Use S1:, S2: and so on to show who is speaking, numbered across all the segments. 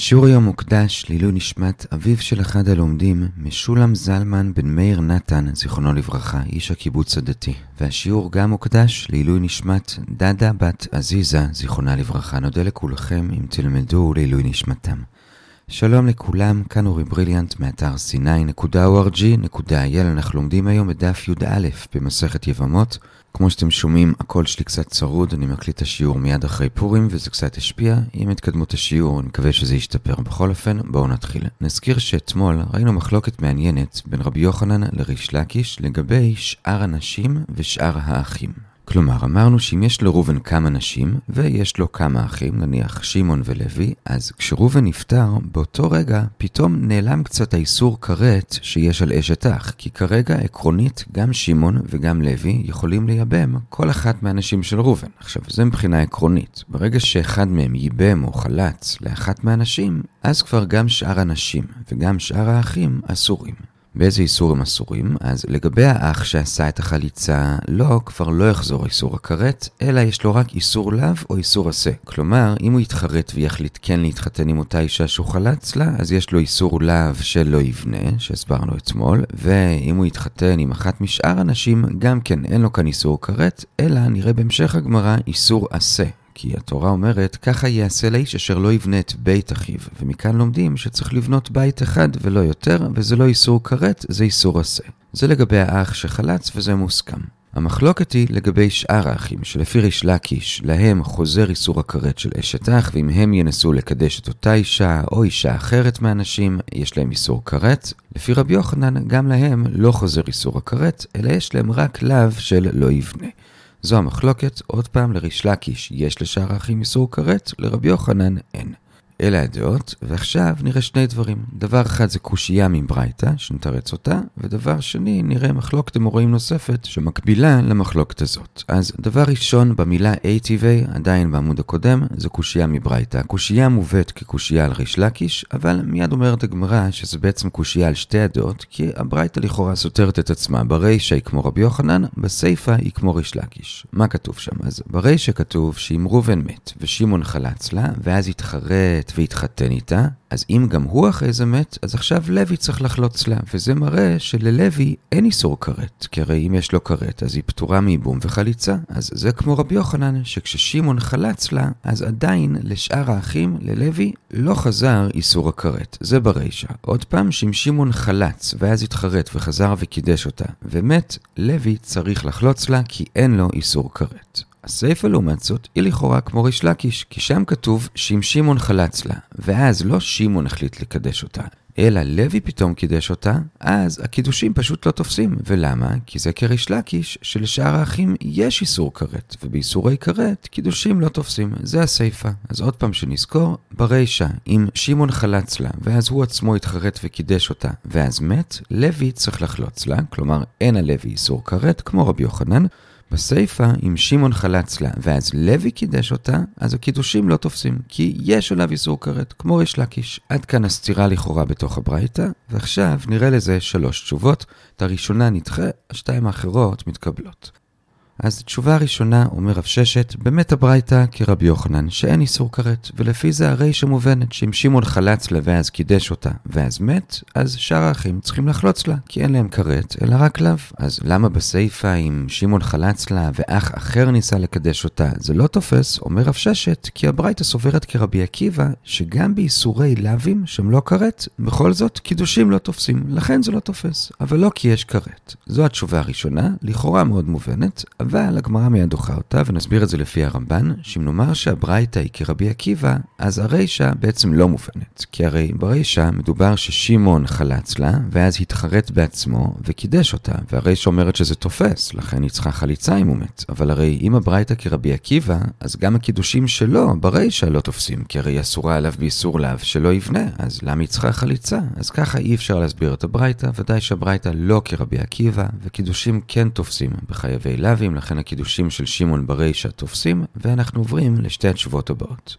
S1: השיעור היום מוקדש לעילוי נשמת אביו של אחד הלומדים, משולם זלמן בן מאיר נתן, זיכרונו לברכה, איש הקיבוץ הדתי. והשיעור גם מוקדש לעילוי נשמת דדה בת עזיזה, זיכרונה לברכה. נודה לכולכם אם תלמדו לעילוי נשמתם. שלום לכולם, כאן אורי בריליאנט מאתר c9.org.il אנחנו לומדים היום בדף י"א במסכת יבמות. כמו שאתם שומעים, הקול שלי קצת צרוד, אני מקליט את השיעור מיד אחרי פורים וזה קצת השפיע. עם התקדמות השיעור, אני מקווה שזה ישתפר. בכל אופן, בואו נתחיל. נזכיר שאתמול ראינו מחלוקת מעניינת בין רבי יוחנן לריש לקיש לגבי שאר הנשים ושאר האחים. כלומר, אמרנו שאם יש לראובן כמה נשים, ויש לו כמה אחים, נניח שמעון ולוי, אז כשראובן נפטר, באותו רגע פתאום נעלם קצת האיסור כרת שיש על אשת אח, כי כרגע עקרונית גם שמעון וגם לוי יכולים לייבם כל אחת מהנשים של ראובן. עכשיו, זה מבחינה עקרונית. ברגע שאחד מהם ייבם או חלץ לאחת מהנשים, אז כבר גם שאר הנשים וגם שאר האחים אסורים. באיזה איסור הם אסורים? אז לגבי האח שעשה את החליצה, לא, כבר לא יחזור איסור הכרת, אלא יש לו רק איסור לאו או איסור עשה. כלומר, אם הוא יתחרט ויחליט כן להתחתן עם אותה אישה שהוא חלץ לה, אז יש לו איסור לאו של לא יבנה, שהסברנו אתמול, ואם הוא יתחתן עם אחת משאר הנשים, גם כן אין לו כאן איסור כרת, אלא נראה בהמשך הגמרא איסור עשה. כי התורה אומרת, ככה יעשה לאיש אשר לא יבנה את בית אחיו. ומכאן לומדים שצריך לבנות בית אחד ולא יותר, וזה לא איסור כרת, זה איסור עשה. זה לגבי האח שחלץ וזה מוסכם. המחלוקת היא לגבי שאר האחים, שלפי ריש לקיש, להם חוזר איסור הכרת של אשת אח, ואם הם ינסו לקדש את אותה אישה או אישה אחרת מהנשים, יש להם איסור כרת. לפי רבי יוחנן, גם להם לא חוזר איסור הכרת, אלא יש להם רק לאו של לא יבנה. זו המחלוקת, עוד פעם לריש לקיש יש לשאר האחים איסור כרת, לרבי יוחנן אין. אלה הדעות, ועכשיו נראה שני דברים. דבר אחד זה קושייה מברייתא, שנתרץ אותה, ודבר שני נראה מחלוקת אמוראים נוספת, שמקבילה למחלוקת הזאת. אז דבר ראשון, במילה ATV, עדיין בעמוד הקודם, זה קושייה מברייתא. הקושייה מובאת כקושייה על ריש לקיש, אבל מיד אומרת הגמרא שזה בעצם קושייה על שתי הדעות, כי הברייתא לכאורה סותרת את עצמה. ברישא היא כמו רבי יוחנן, בסיפא היא כמו ריש לקיש. מה כתוב שם? אז ברישא כתוב שאם ראובן מת, ושמעון חלץ לה, ואז התחרט והתחתן איתה, אז אם גם הוא אחרי זה מת, אז עכשיו לוי צריך לחלוץ לה, וזה מראה שללוי אין איסור כרת, כי הרי אם יש לו כרת, אז היא פטורה מייבום וחליצה. אז זה כמו רבי יוחנן, שכששמעון חלץ לה, אז עדיין לשאר האחים, ללוי, לא חזר איסור הכרת. זה ברישא. עוד פעם, שאם שמעון חלץ, ואז התחרט וחזר וקידש אותה, ומת, לוי צריך לחלוץ לה, כי אין לו איסור כרת. הסיפא לעומת זאת היא לכאורה כמו ריש לקיש, כי שם כתוב שאם שמעון חלץ לה, ואז לא שמעון החליט לקדש אותה, אלא לוי פתאום קידש אותה, אז הקידושים פשוט לא תופסים. ולמה? כי זה כריש לקיש, שלשאר האחים יש איסור כרת, ובאיסורי כרת, קידושים לא תופסים. זה הסיפא. אז עוד פעם שנזכור, ברישא, אם שמעון חלץ לה, ואז הוא עצמו התחרט וקידש אותה, ואז מת, לוי צריך לחלוץ לה, כלומר אין על לוי איסור כרת, כמו רבי יוחנן, בסיפא, אם שמעון חלץ לה, ואז לוי קידש אותה, אז הקידושים לא תופסים, כי יש עליו איסור כרת, כמו ריש לקיש. עד כאן הסתירה לכאורה בתוך הברייתא, ועכשיו נראה לזה שלוש תשובות. את הראשונה נדחה, השתיים האחרות מתקבלות. אז תשובה ראשונה, אומר רב ששת, באמת הברייתא כרבי יוחנן, שאין איסור כרת, ולפי זה הרי שמובנת שאם שמעון חלץ לה ואז קידש אותה, ואז מת, אז שאר האחים צריכים לחלוץ לה, כי אין להם כרת, אלא רק לאו. אז למה בסיפא אם שמעון חלץ לה ואח אחר ניסה לקדש אותה, זה לא תופס, אומר רב ששת, כי הברייתא סוברת כרבי עקיבא, שגם באיסורי לאווים שהם לא כרת, בכל זאת קידושים לא תופסים, לכן זה לא תופס, אבל לא כי יש כרת. זו התשובה הראשונה, לכאורה מאוד מובנת, אבל הגמרא מיד דוחה אותה, ונסביר את זה לפי הרמב"ן, שאם נאמר שהברייתא היא כרבי עקיבא, אז הרישא בעצם לא מובנת. כי הרי ברישא מדובר ששמעון חלץ לה, ואז התחרט בעצמו וקידש אותה, והרישא אומרת שזה תופס, לכן היא צריכה חליצה אם הוא מת. אבל הרי אם הברייתא כרבי עקיבא, אז גם הקידושים שלו ברישא לא תופסים, כי הרי אסורה עליו באיסור לאו שלא יבנה, אז למה היא צריכה חליצה? אז ככה אי אפשר להסביר את הברייתא, ודאי שהברייתא לא כרבי עקיבא, וקידושים כן תופסים בחייבי לאווים, לכן הקידושים של שמעון ברישא תופסים, ואנחנו עוברים לשתי התשובות הבאות.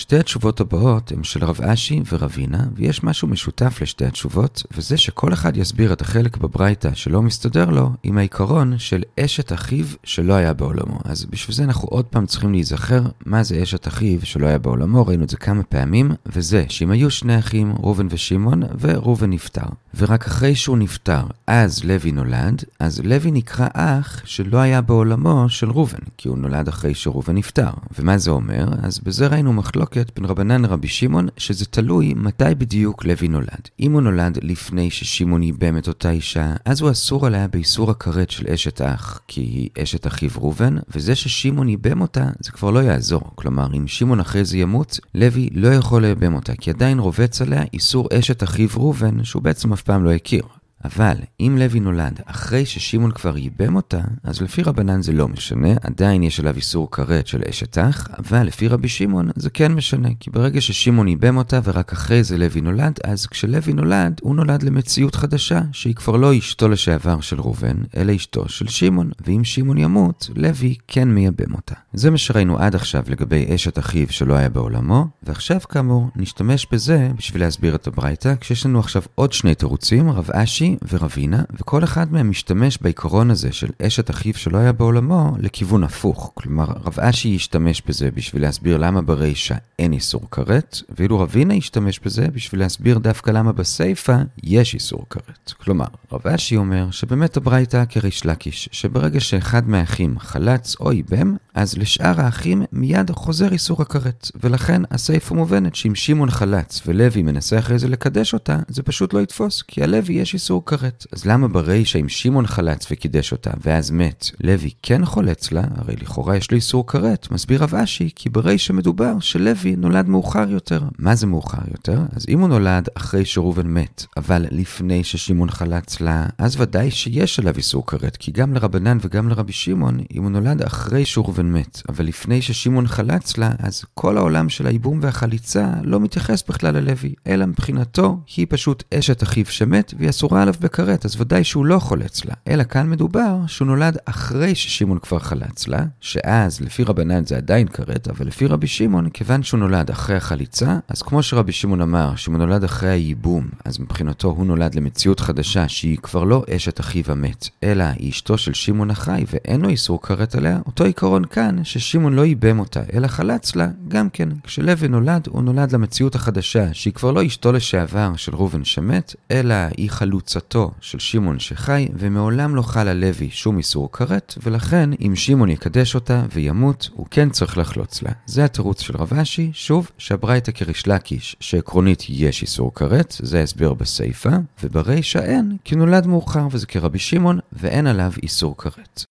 S1: שתי התשובות הבאות הן של רב אשי ורבינה, ויש משהו משותף לשתי התשובות, וזה שכל אחד יסביר את החלק בברייתא שלא מסתדר לו עם העיקרון של אשת אחיו שלא היה בעולמו. אז בשביל זה אנחנו עוד פעם צריכים להיזכר מה זה אשת אחיו שלא היה בעולמו, ראינו את זה כמה פעמים, וזה שאם היו שני אחים, ראובן ושמעון, וראובן נפטר. ורק אחרי שהוא נפטר, אז לוי נולד, אז לוי נקרא אח שלא היה בעולמו של ראובן, כי הוא נולד אחרי שראובן נפטר. ומה זה אומר? אז בזה ראינו מחלוקת בין רבנן לרבי שמעון, שזה תלוי מתי בדיוק לוי נולד. אם הוא נולד לפני ששמעון ייבם את אותה אישה, אז הוא אסור עליה באיסור הכרת של אשת אח, כי היא אשת אחיו ראובן, וזה ששמעון ייבם אותה, זה כבר לא יעזור. כלומר, אם שמעון אחרי זה ימות, לוי לא יכול לייבם אותה, כי עדיין רובץ עליה איסור אשת אחיו ראובן, שהוא בעצם אף פעם לא הכיר. אבל אם לוי נולד אחרי ששמעון כבר ייבם אותה, אז לפי רבנן זה לא משנה, עדיין יש עליו איסור כרת של אשת אח, אבל לפי רבי שמעון זה כן משנה, כי ברגע ששמעון ייבם אותה ורק אחרי זה לוי נולד, אז כשלוי נולד, הוא נולד למציאות חדשה, שהיא כבר לא אשתו לשעבר של ראובן, אלא אשתו של שמעון, ואם שמעון ימות, לוי כן מייבם אותה. זה מה שראינו עד עכשיו לגבי אשת אחיו שלא היה בעולמו, ועכשיו כאמור נשתמש בזה בשביל להסביר את הברייתא, כשיש לנו עכשיו עוד שני תירוצים, רב אשי ורבינה, וכל אחד מהם משתמש בעיקרון הזה של אשת אחיו שלא היה בעולמו לכיוון הפוך. כלומר, רב אשי ישתמש בזה בשביל להסביר למה ברישה אין איסור כרת, ואילו רבינה ישתמש בזה בשביל להסביר דווקא למה בסיפה יש איסור כרת. כלומר, רב אשי אומר שבאמת הברייתא כריש לקיש, שברגע שאחד מהאחים חלץ או איבם, אז לשאר האחים מיד חוזר איסור הכרת, ולכן הסיפה מובנת שאם שמעון חלץ ולוי מנסה אחרי זה לקדש אותה, זה פשוט לא יתפוס, כי הלוי יש איסור איסור כרת. אז למה ברישא אם שמעון חלץ וקידש אותה, ואז מת, לוי כן חולץ לה, הרי לכאורה יש לו איסור כרת, מסביר רב אשי, כי ברישא מדובר שלוי נולד מאוחר יותר. מה זה מאוחר יותר? אז אם הוא נולד אחרי שראובן מת, אבל לפני ששמעון חלץ לה, אז ודאי שיש עליו איסור כרת, כי גם לרבנן וגם לרבי שמעון, אם הוא נולד אחרי שראובן מת, אבל לפני ששמעון חלץ לה, אז כל העולם של הייבום והחליצה לא מתייחס בכלל ללוי, אלא מבחינתו היא פשוט אשת אחיו שמת, והיא אסורה עליו בכרת, אז ודאי שהוא לא חולץ לה. אלא כאן מדובר שהוא נולד אחרי ששמעון כבר חלץ לה, שאז לפי רבנן זה עדיין כרת, אבל לפי רבי שמעון, כיוון שהוא נולד אחרי החליצה, אז כמו שרבי שמעון אמר, שהוא נולד אחרי הייבום, אז מבחינתו הוא נולד למציאות חדשה שהיא כבר לא אשת אחיו המת, אלא היא אשתו של שמעון החי ואין לו איסור כרת עליה, אותו עיקרון כאן, ששמעון לא ייבם אותה, אלא חלץ לה, גם כן, כשלוי נולד, הוא נולד למציאות החדשה, שהיא כבר לא אשתו לשעבר של ראובן שמת, אלא היא חלוצה גרסתו של שמעון שחי, ומעולם לא חל על לוי שום איסור כרת, ולכן אם שמעון יקדש אותה וימות, הוא כן צריך לחלוץ לה. זה התירוץ של רב אשי, שוב, שהברייתא כריש לקיש, שעקרונית יש איסור כרת, זה ההסבר בסיפא, וברישא אין, כי נולד מאוחר וזה כרבי שמעון, ואין עליו איסור כרת.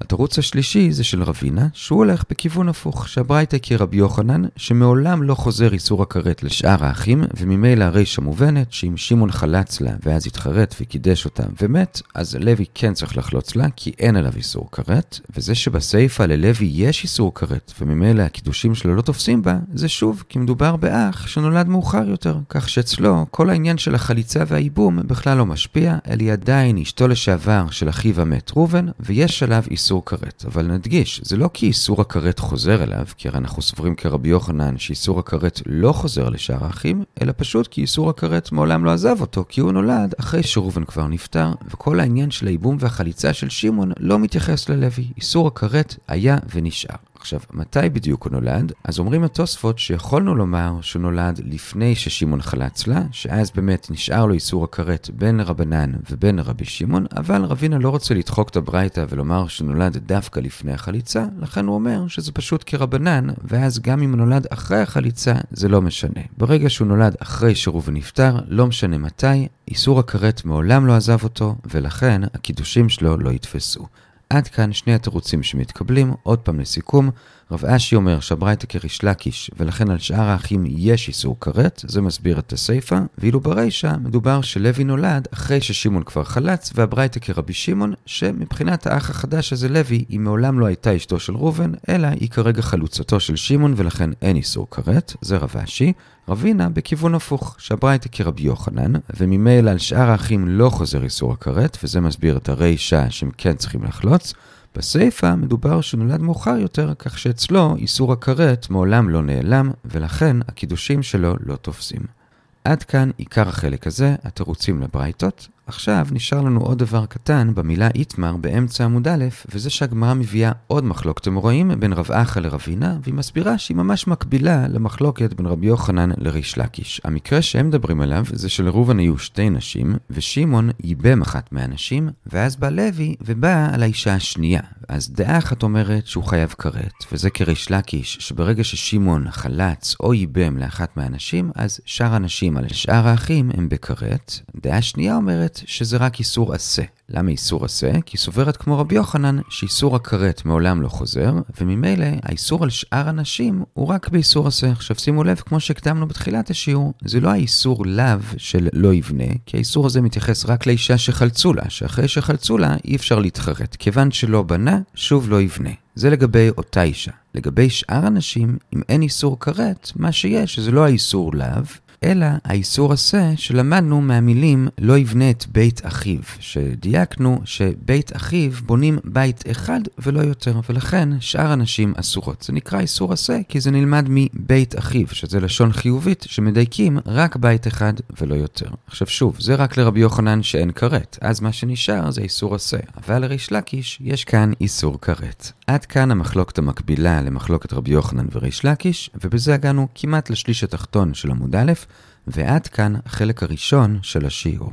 S1: התירוץ השלישי זה של רבינה, שהוא הולך בכיוון הפוך, שהברייתא כרבי יוחנן, שמעולם לא חוזר איסור הכרת לשאר האחים, וממילא הרישא מובנת שאם שמעון חלץ לה ואז התחרט וקידש אותה ומת, אז לוי כן צריך לחלוץ לה, כי אין עליו איסור כרת, וזה שבסיפא ללוי יש איסור כרת, וממילא הקידושים שלו לא תופסים בה, זה שוב, כי מדובר באח שנולד מאוחר יותר, כך שאצלו כל העניין של החליצה והייבום בכלל לא משפיע, אלא היא עדיין אשתו לשעבר של אחיו המת ראובן, ויש עליו איסור איסור כרת. אבל נדגיש, זה לא כי איסור הכרת חוזר אליו, כי הרי אנחנו סוברים כרבי יוחנן שאיסור הכרת לא חוזר לשאר האחים, אלא פשוט כי איסור הכרת מעולם לא עזב אותו, כי הוא נולד אחרי שראובן כבר נפטר, וכל העניין של הייבום והחליצה של שמעון לא מתייחס ללוי. איסור הכרת היה ונשאר. עכשיו, מתי בדיוק הוא נולד? אז אומרים התוספות שיכולנו לומר שהוא נולד לפני ששמעון חלץ לה, שאז באמת נשאר לו איסור הכרת בין רבנן ובין רבי שמעון, אבל רבינה לא רוצה לדחוק את הברייתא ולומר שהוא נולד דווקא לפני החליצה, לכן הוא אומר שזה פשוט כרבנן, ואז גם אם הוא נולד אחרי החליצה, זה לא משנה. ברגע שהוא נולד אחרי שראובן נפטר, לא משנה מתי, איסור הכרת מעולם לא עזב אותו, ולכן הקידושים שלו לא יתפסו. עד כאן שני התירוצים שמתקבלים, עוד פעם לסיכום, רב אשי אומר שהברייתא כריש לקיש, ולכן על שאר האחים יש איסור כרת, זה מסביר את הסיפא, ואילו ברישא מדובר שלוי נולד אחרי ששמעון כבר חלץ, והברייתא כרבי שמעון, שמבחינת האח החדש הזה לוי, היא מעולם לא הייתה אשתו של ראובן, אלא היא כרגע חלוצתו של שמעון, ולכן אין איסור כרת, זה רב אשי. רבינה בכיוון הפוך, שהברייתא כרבי יוחנן, וממילא על שאר האחים לא חוזר איסור הכרת, וזה מסביר את הרישא שהם כן צריכים לחלוץ. בסיפא מדובר שנולד מאוחר יותר, כך שאצלו איסור הכרת מעולם לא נעלם, ולכן הקידושים שלו לא תופסים. עד כאן עיקר החלק הזה, התירוצים לברייתות. עכשיו נשאר לנו עוד דבר קטן במילה איתמר באמצע עמוד א', וזה שהגמרא מביאה עוד מחלוקת אמוראים בין רב אחא לרבינה, והיא מסבירה שהיא ממש מקבילה למחלוקת בין רבי יוחנן לריש לקיש. המקרה שהם מדברים עליו זה שלראובן היו שתי נשים, ושמעון ייבם אחת מהנשים, ואז בא לוי ובא על האישה השנייה. אז דעה אחת אומרת שהוא חייב כרת, וזה כריש לקיש, שברגע ששמעון חלץ או ייבם לאחת מהנשים, אז שאר הנשים על שאר האחים הם בכרת. דעה שנייה אומרת שזה רק איסור עשה. למה איסור עשה? כי סוברת כמו רבי יוחנן שאיסור הכרת מעולם לא חוזר, וממילא האיסור על שאר הנשים הוא רק באיסור עשה. עכשיו שימו לב, כמו שהקדמנו בתחילת השיעור, זה לא האיסור לאו של לא יבנה, כי האיסור הזה מתייחס רק לאישה שחלצו לה, שאחרי שחלצו לה אי אפשר להתחרט. כיוון שלא בנה, שוב לא יבנה. זה לגבי אותה אישה. לגבי שאר הנשים, אם אין איסור כרת, מה שיש זה לא האיסור לאו, אלא האיסור עשה שלמדנו מהמילים לא יבנה את בית אחיו, שדייקנו שבית אחיו בונים בית אחד ולא יותר, ולכן שאר הנשים אסורות. זה נקרא איסור עשה כי זה נלמד מבית אחיו, שזה לשון חיובית שמדייקים רק בית אחד ולא יותר. עכשיו שוב, זה רק לרבי יוחנן שאין כרת, אז מה שנשאר זה איסור עשה, אבל לריש לקיש יש כאן איסור כרת. עד כאן המחלוקת המקבילה למחלוקת רבי יוחנן וריש לקיש, ובזה הגענו כמעט לשליש התחתון של עמוד א', ועד כאן החלק הראשון של השיעור.